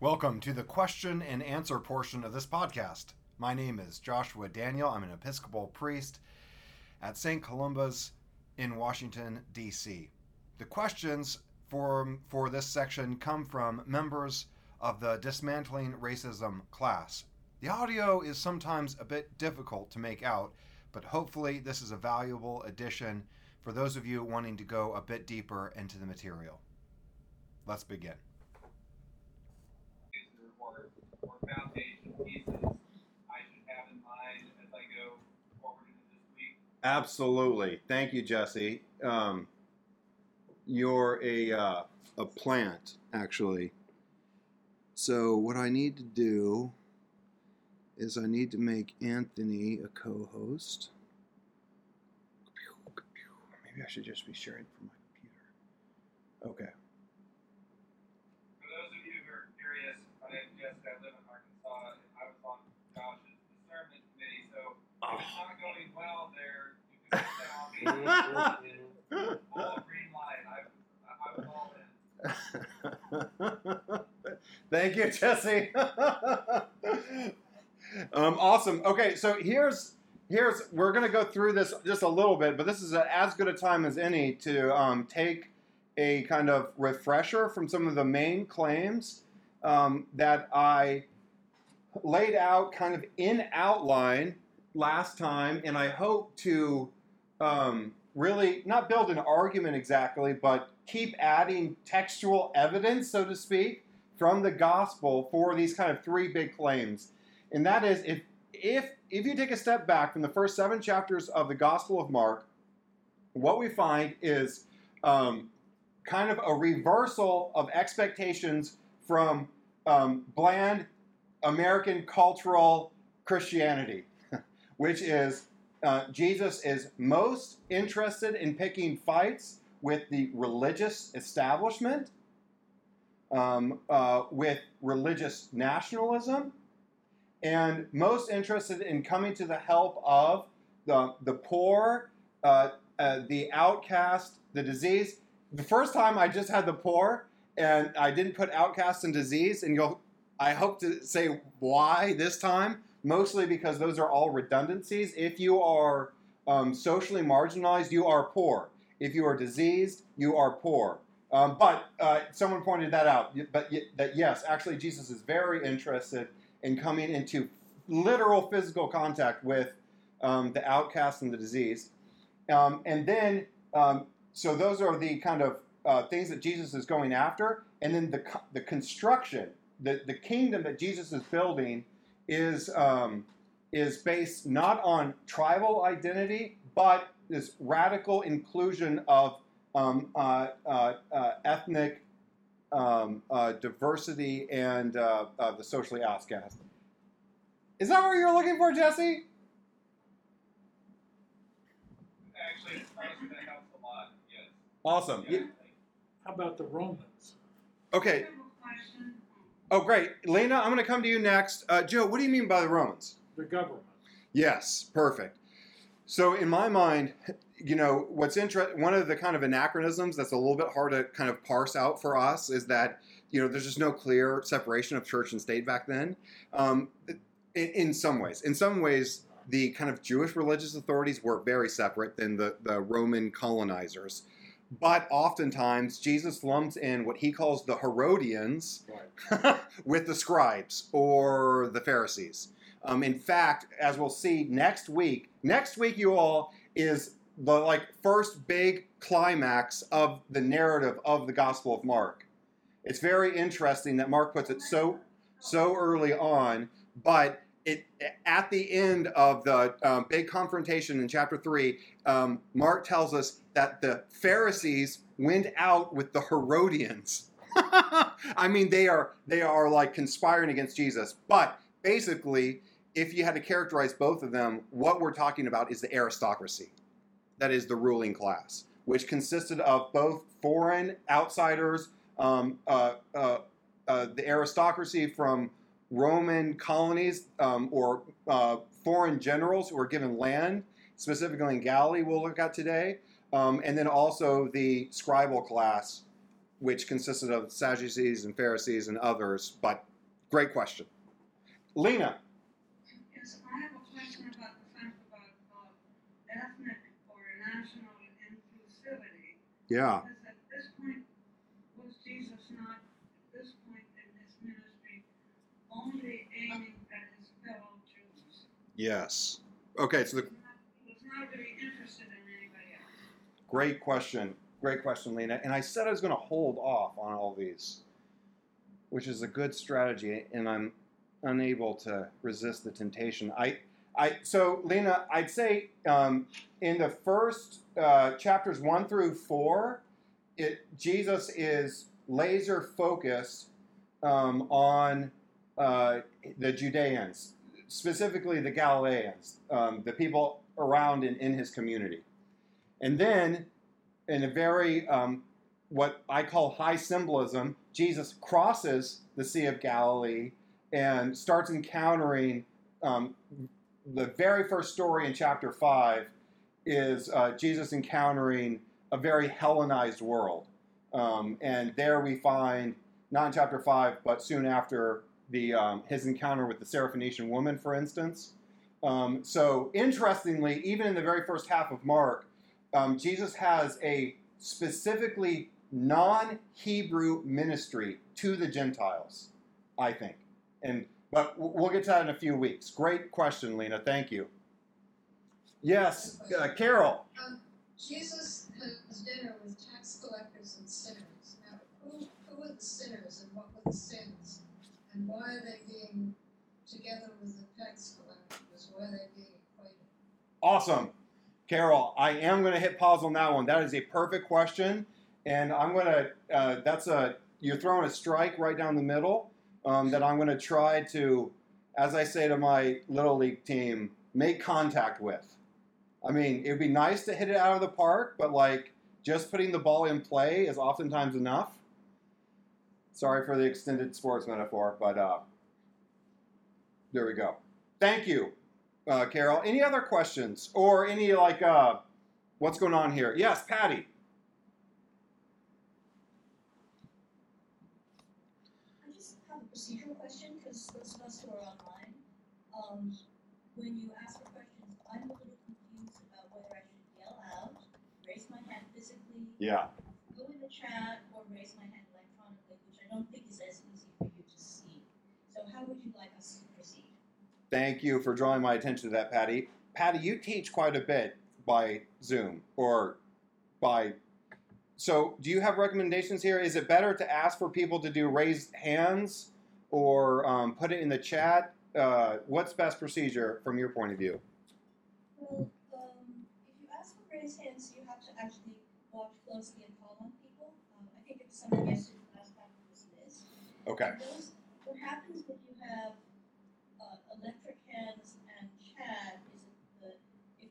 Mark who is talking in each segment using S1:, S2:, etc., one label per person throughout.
S1: Welcome to the question and answer portion of this podcast. My name is Joshua Daniel. I'm an Episcopal priest at St. Columba's in Washington, D.C. The questions for, for this section come from members of the Dismantling Racism class. The audio is sometimes a bit difficult to make out, but hopefully, this is a valuable addition for those of you wanting to go a bit deeper into the material. Let's begin.
S2: or, or foundation pieces I should have in mind as I go forward into this week?
S1: Absolutely. Thank you, Jesse. Um, you're a, uh, a plant, actually. So, what I need to do is I need to make Anthony a co host. Maybe I should just be sharing from my computer. Okay.
S2: For those of you who are curious. I live
S1: Thank you, Jesse. um, awesome. Okay, so here's here's we're gonna go through this just a little bit, but this is a, as good a time as any to um, take a kind of refresher from some of the main claims um, that I laid out kind of in outline last time, and I hope to um, really not build an argument exactly, but keep adding textual evidence, so to speak, from the gospel for these kind of three big claims. And that is if if if you take a step back from the first seven chapters of the Gospel of Mark, what we find is um, kind of a reversal of expectations from um, bland American cultural Christianity, which is uh, Jesus is most interested in picking fights with the religious establishment, um, uh, with religious nationalism, and most interested in coming to the help of the, the poor, uh, uh, the outcast, the disease. The first time I just had the poor, and I didn't put outcast and disease, and you'll, I hope to say why this time, mostly because those are all redundancies. If you are um, socially marginalized, you are poor. If you are diseased, you are poor. Um, but uh, someone pointed that out. But that yes, actually, Jesus is very interested in coming into literal physical contact with um, the outcast and the diseased. Um, and then, um, so those are the kind of uh, things that Jesus is going after. And then the, the construction, the, the kingdom that Jesus is building is, um, is based not on tribal identity, but this radical inclusion of um, uh, uh, uh, ethnic um, uh, diversity and uh, uh, the socially outcast. Is that what you're looking for, Jesse?
S2: Actually, honestly, that helps a lot. Yes.
S1: Awesome.
S2: Yeah.
S3: How about the Romans?
S1: okay. Oh, great. Lena, I'm going to come to you next. Uh, Joe, what do you mean by the Romans?
S3: The government.
S1: Yes, perfect. So, in my mind, you know, what's interesting, one of the kind of anachronisms that's a little bit hard to kind of parse out for us is that, you know, there's just no clear separation of church and state back then. Um, in, in some ways. In some ways, the kind of Jewish religious authorities were very separate than the, the Roman colonizers. But oftentimes, Jesus lumps in what he calls the Herodians
S3: Right.
S1: with the scribes or the Pharisees. Um, in fact, as we'll see next week, next week, you all is the like first big climax of the narrative of the Gospel of Mark. It's very interesting that Mark puts it so so early on, but it at the end of the um, big confrontation in chapter three, um, Mark tells us that the Pharisees went out with the Herodians. I mean, they are they are like conspiring against Jesus. But basically, if you had to characterize both of them, what we're talking about is the aristocracy, that is the ruling class, which consisted of both foreign outsiders, um, uh, uh, uh, the aristocracy from Roman colonies um, or uh, foreign generals who were given land, specifically in Galilee, we'll look at today, um, and then also the scribal class, which consisted of Sadducees and Pharisees and others, but Great question. Lena.
S4: Yes, I have a question about the fact about uh, ethnic or national inclusivity.
S1: Yeah.
S4: Because at this point, was Jesus not, at this point in his ministry, only aiming at his fellow Jews?
S1: Yes. Okay, so the
S4: was not really interested in anybody else.
S1: great question. Great question, Lena. And I said I was going to hold off on all these, which is a good strategy, and I'm unable to resist the temptation. I, I, so Lena, I'd say um, in the first uh, chapters one through four, it Jesus is laser focused um, on uh, the Judeans, specifically the Galileans, um, the people around in, in his community. And then, in a very, um, what I call high symbolism, Jesus crosses the Sea of Galilee and starts encountering um, the very first story in chapter 5 is uh, Jesus encountering a very Hellenized world. Um, and there we find, not in chapter 5, but soon after, the, um, his encounter with the Syrophoenician woman, for instance. Um, so, interestingly, even in the very first half of Mark, um, Jesus has a specifically non Hebrew ministry to the Gentiles, I think. And but we'll get to that in a few weeks. Great question, Lena. Thank you. Yes, uh, Carol.
S5: Um, Jesus has dinner with tax collectors and sinners. Now, who, who are the sinners and what were the sins? And why are they being together with the tax collectors? Why are they being equated?
S1: Awesome. Carol, I am going to hit pause on that one. That is a perfect question. And I'm going to, uh, that's a, you're throwing a strike right down the middle um, that I'm going to try to, as I say to my Little League team, make contact with. I mean, it would be nice to hit it out of the park, but like just putting the ball in play is oftentimes enough. Sorry for the extended sports metaphor, but uh, there we go. Thank you uh, Carol. Any other questions or any like uh, what's going on here? Yes, Patty.
S6: I just have a procedural question, because those of us who are online, um, when you ask for questions, I'm a little confused about whether I should yell out, raise my hand physically,
S1: Yeah.
S6: go in the chat, or raise my hand electronically, which I don't think is as easy for you to see. So how would you like us to proceed?
S1: Thank you for drawing my attention to that, Patty. Patty, you teach quite a bit by Zoom or by. So, do you have recommendations here? Is it better to ask for people to do raised hands or um, put it in the chat? Uh, what's best procedure from your point of view?
S6: Well, um, if you ask for raised hands, you have to actually watch closely and call on people. Um, I think it's something yesterday last time was missed.
S1: Okay.
S6: Those, what happens when you have uh, electric hands and chat is that the, if,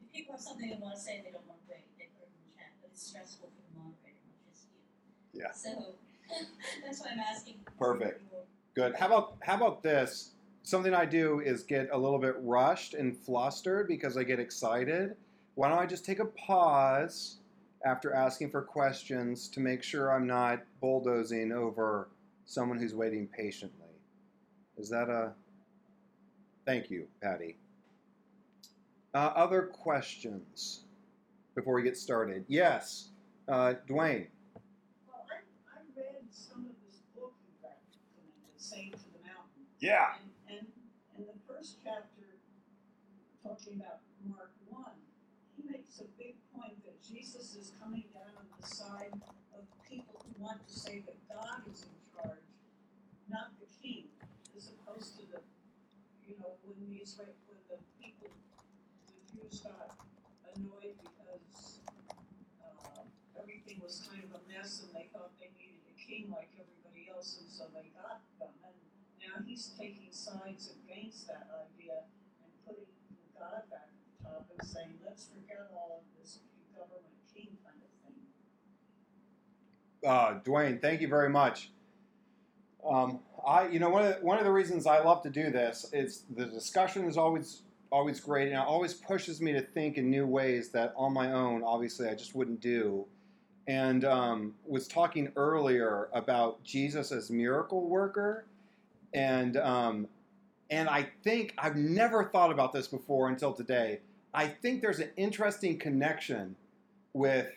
S6: if people have something they want to say, they don't want to wait, they put it in the chat, but it's stressful for the moderator, not just you.
S1: Yeah.
S6: So that's why I'm asking.
S1: Perfect. Good. How about how about this? Something I do is get a little bit rushed and flustered because I get excited. Why don't I just take a pause after asking for questions to make sure I'm not bulldozing over someone who's waiting patiently? Is that a Thank you, Patty. Uh, other questions before we get started? Yes, uh, Dwayne.
S7: Well, I, I read some of this book you recommended, Saying to the Mountain.
S1: Yeah.
S7: And, and in the first chapter, talking about Mark 1, he makes a big point that Jesus is coming down on the side of people who want to say that God is in charge, not the king, as opposed to the, you know, when the Israel, when the people, the Jews got annoyed because uh, everything was kind of a mess and they thought they needed a king like everybody else, and so they got them. And now he's taking sides against that idea and putting God back at the top and saying, let's forget all of this government king kind of thing.
S1: uh, Dwayne, thank you very much. Um, I, you know, one of the, one of the reasons I love to do this is the discussion is always always great, and it always pushes me to think in new ways that on my own, obviously, I just wouldn't do. And um, was talking earlier about Jesus as miracle worker, and um, and I think I've never thought about this before until today. I think there's an interesting connection with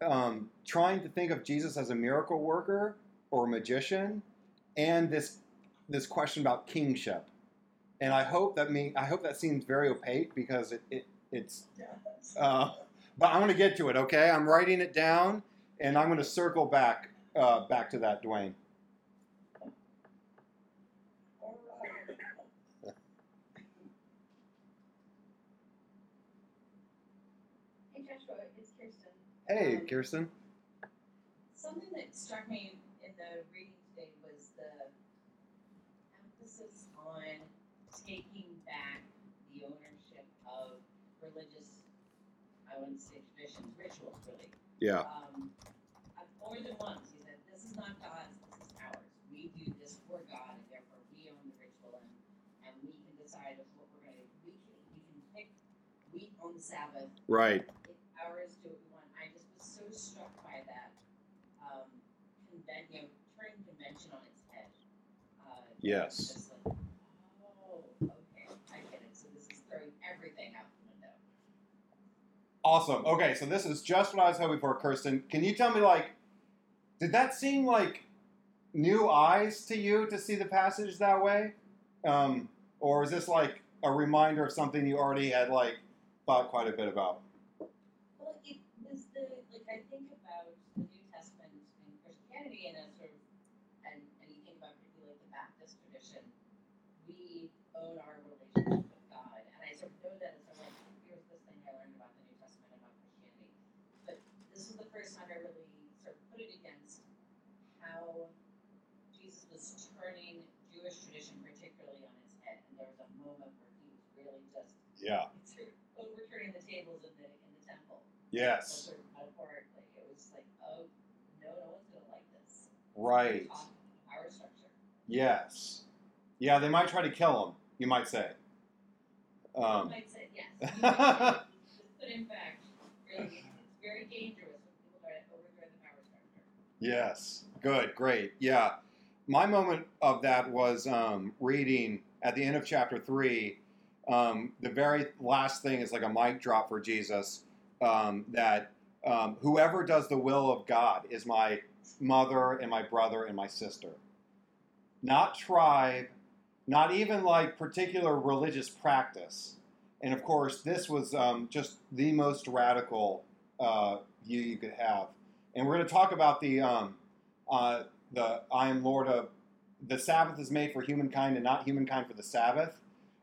S1: um, trying to think of Jesus as a miracle worker or magician, and this this question about kingship. And I hope that me I hope that seems very opaque because it, it it's uh, but I'm going to get to it. Okay, I'm writing it down, and I'm going to circle back uh, back to that, Dwayne.
S8: Hey Joshua, it's Kirsten.
S1: Hey,
S8: Um,
S1: Kirsten.
S8: Something that struck me in the reading today was the emphasis on taking back the ownership of religious, I wouldn't say traditions, rituals really.
S1: Yeah.
S8: Um, more than once, he said, this is not God's, this is ours. We do this for God and therefore we own the ritual and, and we can decide of what we're gonna, we can, we can pick, we own the Sabbath,
S1: Right.
S8: it's ours, do what we want. I just was so struck by that, um, conven- you know, turning convention on its head. Uh,
S1: Yes.
S8: Just like, oh, okay, I get it. So this is throwing everything out the window.
S1: Awesome. Okay, so this is just what I was hoping for, Kirsten. Can you tell me, like, did that seem like new eyes to you to see the passage that way, um, or is this like a reminder of something you already had like thought quite a bit about?
S8: Well, it was the like I think about the New Testament and Christianity in a sort of and and you think about like the Baptist tradition, we own our relationship with God. And I sort of know that as sort of like here's this thing I learned about the New Testament and about Christianity. But this was first time I really sort of put it against how Jesus was turning Jewish tradition particularly on its head. And there was a moment where he was really just
S1: Yeah.
S8: overturning the tables in the in the temple
S1: Yes.
S8: sort of metaphorically. It was like, oh, no, no one's gonna like this.
S1: Right.
S8: Power structure.
S1: Yes. Yeah, they might try to kill him. You might say.
S8: you
S1: Um,
S8: might say yes. You might say, but in fact, really, it's very dangerous when people try to overthrow the power structure.
S1: Yes. Good. Great. Yeah. My moment of that was um, reading at the end of chapter three. Um, the very last thing is like a mic drop for Jesus. Um, that um, whoever does the will of God is my mother and my brother and my sister. Not tribe, not even like particular religious practice. And of course, this was um, just the most radical uh, view you could have. And we're going to talk about the um, uh, the I am Lord of the Sabbath is made for humankind and not humankind for the Sabbath.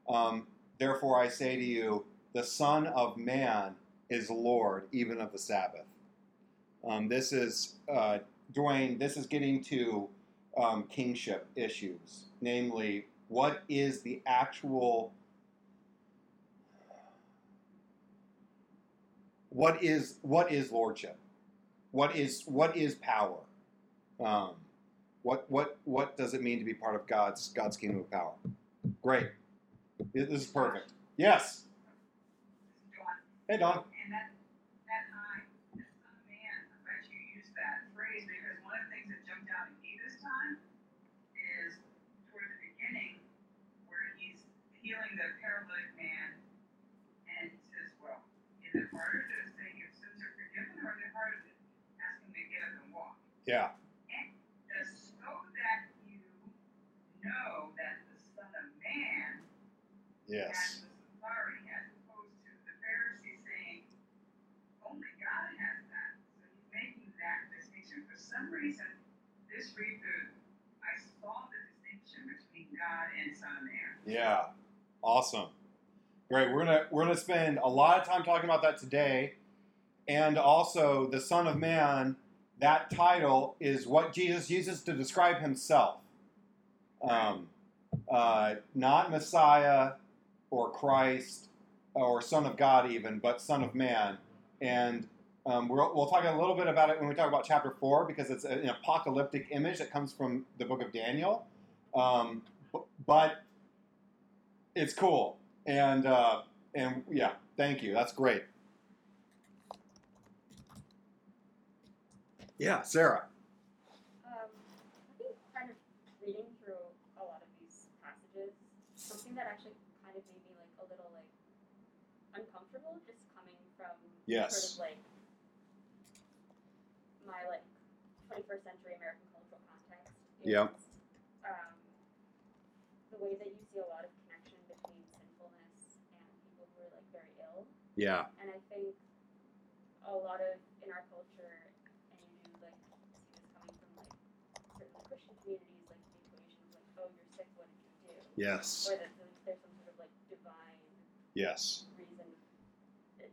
S1: Um, therefore, I say to you, the Son of Man is Lord even of the Sabbath. Um, this is uh. This is getting to um, kingship issues, namely, what is the actual what is what is lordship? What is what is power? Um, what what what does it mean to be part of God's God's kingdom of power? Great, this is perfect. Yes. Hey Don.
S2: And that, that I, the son of man, I'm glad you used that phrase because one of the things that jumped out at me this time is toward the beginning where he's healing the paralytic man and he says, well, is it harder to say your sins are forgiven or is it harder to ask him to get up and walk?
S1: Yeah.
S2: The so that you know that the son of man
S1: Yes.
S2: has this authority as opposed to the Pharisees saying, only God has that. So he's making that distinction. For some reason, this read through, I saw the distinction between God and Son of Man.
S1: Yeah. Awesome. Great. We're gonna we're gonna spend a lot of time talking about that today, and also the Son of Man. That title is what Jesus uses to describe himself. Um, uh, not Messiah or Christ or Son of God, even, but Son of Man. And um, we'll, we'll talk a little bit about it when we talk about chapter four because it's an apocalyptic image that comes from the book of Daniel. Um, but it's cool, and uh, and yeah, thank you. That's great. Yeah, Sarah.
S9: Um, I think kind of reading through a lot something that actually kind of made me like a little like uncomfortable, just coming from
S1: Yes.
S9: sort of like my like 21st century American cultural context. Is, Um, the way that you see a lot of connection between sinfulness and people who are like very ill.
S1: Yeah.
S9: And I think a lot of in our culture, and you do like see this coming from like certain Christian communities, like the equation of like, oh, you're sick, what did you do?
S1: Yes.
S9: Or that there's, some sort of like divine
S1: Yes.
S9: reason, it,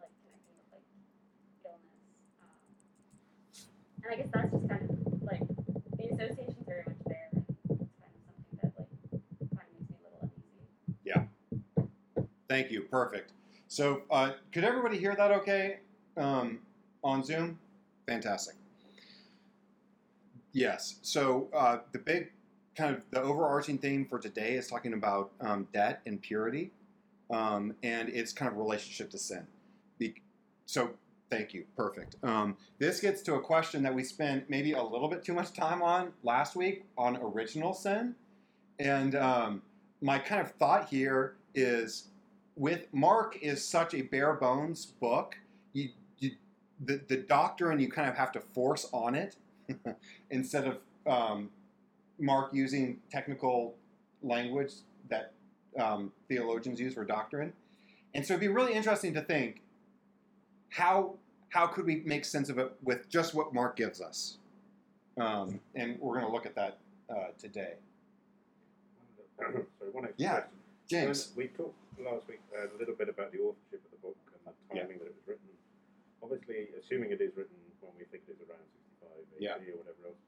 S9: like connecting with like illness. Um, and I guess that's just kind of like the association's very much there, and it's kind of something that like kind of makes me a little uneasy. Yeah.
S1: Thank you. Perfect. So, uh, could everybody hear that okay um, on Zoom? Fantastic. Yes. So, uh, the big kind of the overarching theme for today is talking about um, debt and purity um, and its kind of relationship to sin. Be- so, thank you. Perfect. Um, this gets to a question that we spent maybe a little bit too much time on last week on original sin. And um, my kind of thought here is with Mark is such a bare bones book. You, you the, the doctrine you kind of have to force on it instead of um, Mark using technical language that um, theologians use for doctrine. And so it'd be really interesting to think how how could we make sense of it with just what Mark gives us. Um, and we're going to look at that uh, today.
S10: Sorry, one extra
S1: Yeah,
S10: question.
S1: James.
S10: When we talked last week uh, a little bit about the authorship of the book and the
S1: Yeah.
S10: timing that it was written. Obviously, assuming it is written when we think it is around 65 AD
S1: Yeah.
S10: or whatever else,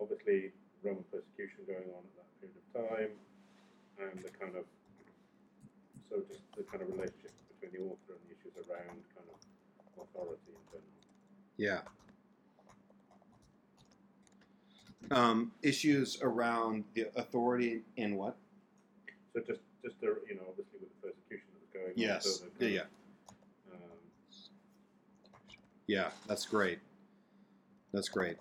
S10: obviously Roman persecution going on at that period of time, and the kind of so just the kind of relationship between the author and the issues around kind of authority in general.
S1: Yeah. Um, issues around the authority in what?
S10: So just just the, you know obviously with the persecution that was going on.
S1: Yes.
S10: So the
S1: Yeah, yeah.
S10: of, Um,
S1: Yeah, that's great. That's great.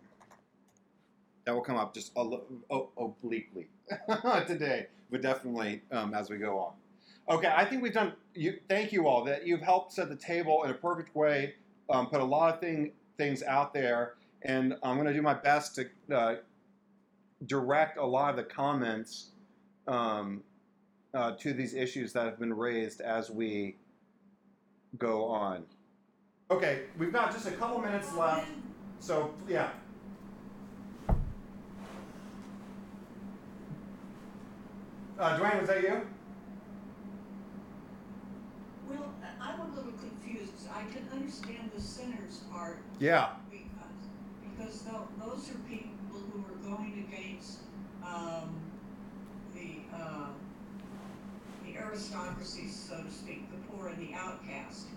S1: That will come up just obliquely today, but definitely um, as we go on. Okay, I think we've done. You, thank you all that you've helped set the table in a perfect way. Um, put a lot of thing, things out there, and I'm going to do my best to uh, direct a lot of the comments um, uh, to these issues that have been raised as we go on. Okay, we've got just a couple minutes left, so yeah. Uh, Dwayne, was that you?
S7: Well, I'm a little confused. I can understand the sinners part
S1: Yeah.
S7: because, because tho- those are people who are going against, um, the, uh, the aristocracy, so to speak, the poor and the outcast.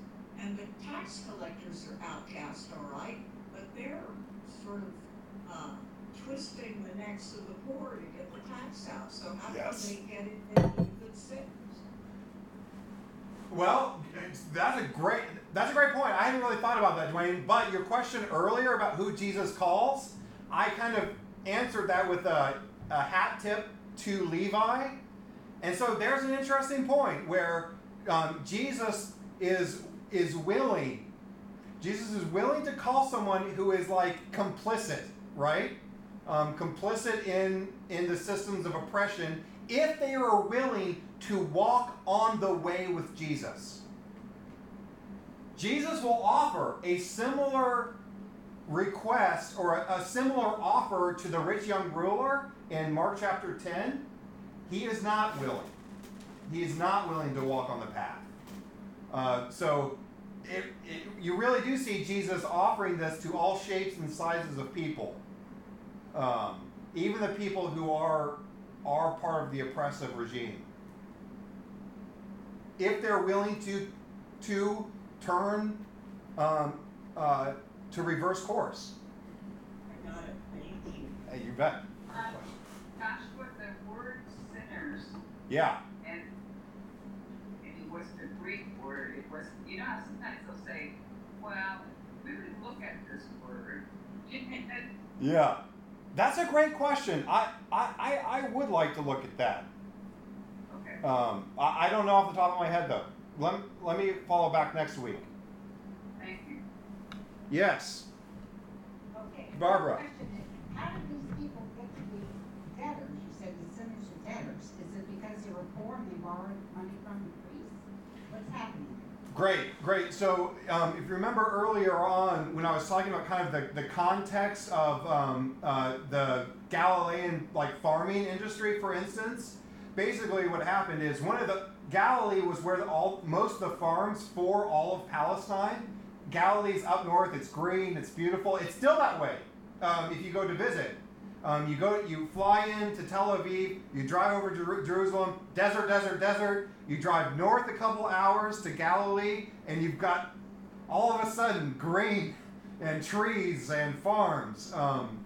S7: And the tax collectors are outcast, all right, but they're sort of, uh, twisting the necks of the poor to get the tax out, so how
S1: Yes.
S7: they get it into good?
S1: Well, that's a great that's a great point. I hadn't really thought about that, Dwayne. But your question earlier about who Jesus calls, I kind of answered that with a, a hat tip to Levi. And so there's an interesting point where um, Jesus is is willing. Jesus is willing to call someone who is like complicit, right? Um, complicit in in the systems of oppression, if they are willing to walk on the way with Jesus. Jesus will offer a similar request or a, a similar offer to the rich young ruler in Mark chapter 10. He is not willing. He is not willing to walk on the path. Uh, so it, it, you really do see Jesus offering this to all shapes and sizes of people, um, even the people who are are part of the oppressive regime. If they're willing to to turn um, uh, to reverse course,
S7: I got it, thank you.
S1: hey, you bet.
S11: Um, Joshua, the word sinners,
S1: Yeah,
S11: and it was the Greek word, it was, you know how sometimes they'll say, well, we would look at this word.
S1: yeah. That's a great question. I, I, I, I would like to look at that.
S11: Okay.
S1: Um, I, I don't know off the top of my head though. Let, let me follow back next week.
S11: Thank you.
S1: Yes.
S12: Okay.
S1: Barbara.
S12: Question is, How did these people get to be debtors? You said the sinners are debtors. Is it because they were poor and they borrowed money from the priests? What's happening?
S1: Great, great. So, um, if you remember earlier on when I was talking about kind of the, the context of um, uh, the Galilean like farming industry, for instance, basically what happened is one of the Galilee was where the, all most of the farms for all of Palestine. Galilee's up north. It's green. It's beautiful. It's still that way. Um, if you go to visit, um, you go, you fly into Tel Aviv, you drive over Jer- Jerusalem, desert, desert, desert. You drive north a couple hours to Galilee, and you've got all of a sudden green and trees and farms. Um,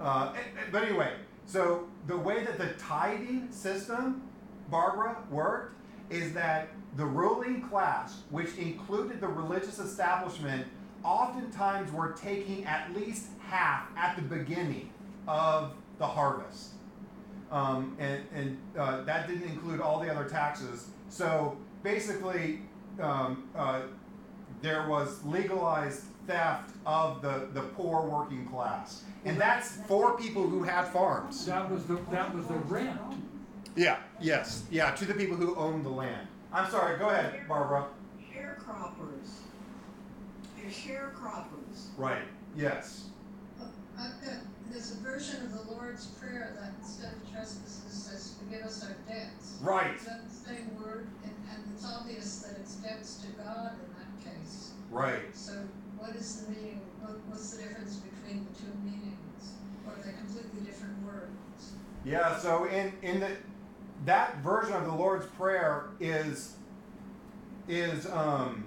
S1: uh, eh, eh, but anyway, so the way that the tithing system, Barbara, worked is that the ruling class, which included the religious establishment, oftentimes were taking at least half at the beginning of the harvest. Um, and and uh, that didn't include all the other taxes. So basically, um, uh, there was legalized theft of the, the poor working class. And that's for people who had farms.
S3: That was the, that was the rent.
S1: Yeah, yes, yeah, to the people who owned the land. I'm sorry, go ahead, Barbara.
S7: Sharecroppers. They're sharecroppers.
S1: Right, yes.
S5: I've got, there's a version of the Lord's Prayer that instead of trespasses says, forgive us our debts.
S1: Right,
S5: Is that the same word? And, and it's obvious that it's debts to God in that case.
S1: right.
S5: So what is the meaning, what, what's the difference between the two meanings? Or are they completely different words?
S1: Yeah, so in, in the that version of the Lord's Prayer is is um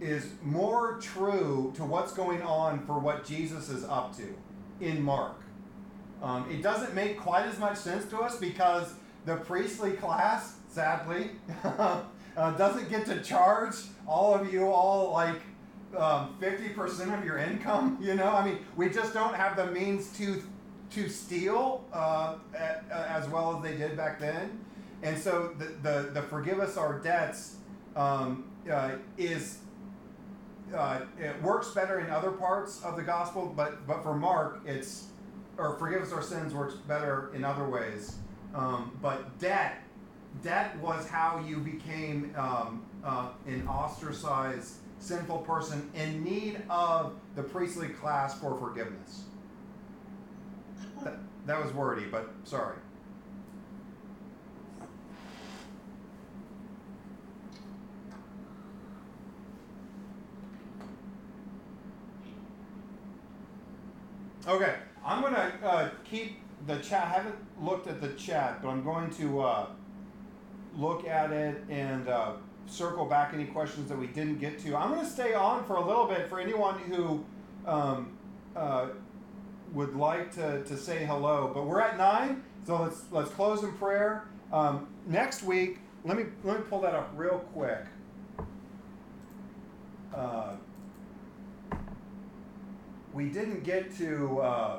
S1: is more true to what's going on for what Jesus is up to in Mark. Um, it doesn't make quite as much sense to us because the priestly class, sadly, uh, doesn't get to charge all of you all like um, 50% of your income. You know, I mean, we just don't have the means to to steal uh, as well as they did back then. And so the, the, the forgive us our debts um, uh, is uh, it works better in other parts of the gospel, but but for Mark, it's or forgive us our sins works better in other ways. Um, but debt, debt was how you became um, uh, an ostracized, sinful person in need of the priestly class for forgiveness. That, that was wordy, but sorry. Okay, I'm gonna uh, keep the chat. I haven't looked at the chat, but I'm going to uh, look at it and uh, circle back any questions that we didn't get to. I'm gonna stay on for a little bit for anyone who um, uh, would like to, to say hello. But we're at nine, so let's let's close in prayer. Um, next week, let me let me pull that up real quick. We didn't get to uh,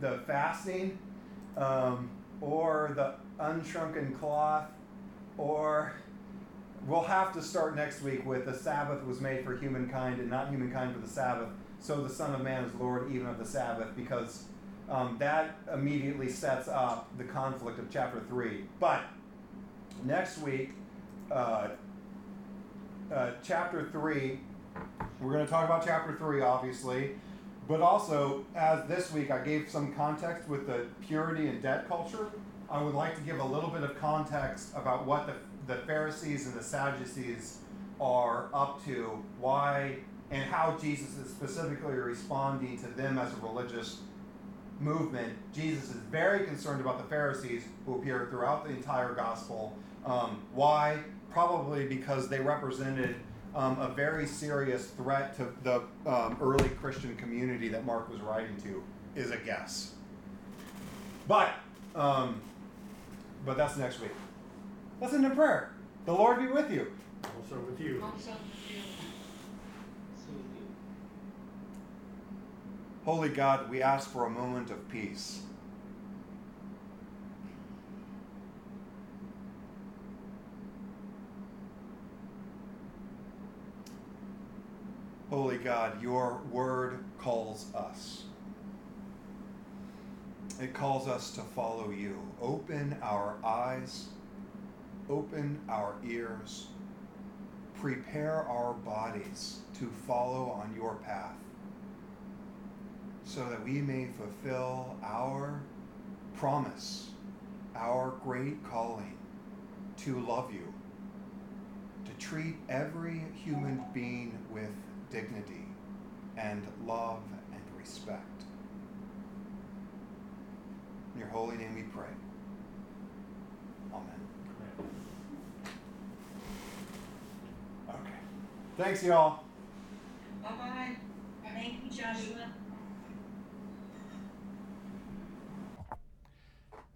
S1: the fasting um, or the unshrunken cloth or we'll have to start next week with the sabbath was made for humankind and not humankind for the sabbath so the son of man is lord even of the sabbath because um, that immediately sets up the conflict of chapter 3 but next week uh, uh, chapter 3 we're going to talk about chapter 3 obviously but also, as this week I gave some context with the purity and debt culture, I would like to give a little bit of context about what the, the Pharisees and the Sadducees are up to, why, and how Jesus is specifically responding to them as a religious movement. Jesus is very concerned about the Pharisees who appear throughout the entire gospel. Um, why? Probably because they represented um, a very serious threat to the um, early Christian community that Mark was writing to, is a guess. But, um, but that's next week. Listen to prayer. The Lord be with you.
S3: Also with you.
S1: Holy God, we ask for a moment of peace. Holy God, your word calls us. It calls us to follow you. Open our eyes, open our ears, prepare our bodies to follow on your path so that we may fulfill our promise, our great calling to love you, to treat every human being with dignity and love and respect. In your holy name we pray. Amen. Okay. Thanks, y'all.
S4: Bye-bye.
S6: Thank you, Joshua.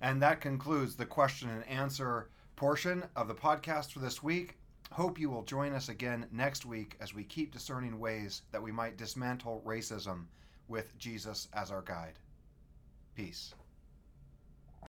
S1: And that concludes the question and answer portion of the podcast for this week. Hope you will join us again next week as we keep discerning ways that we might dismantle racism with Jesus as our guide. Peace.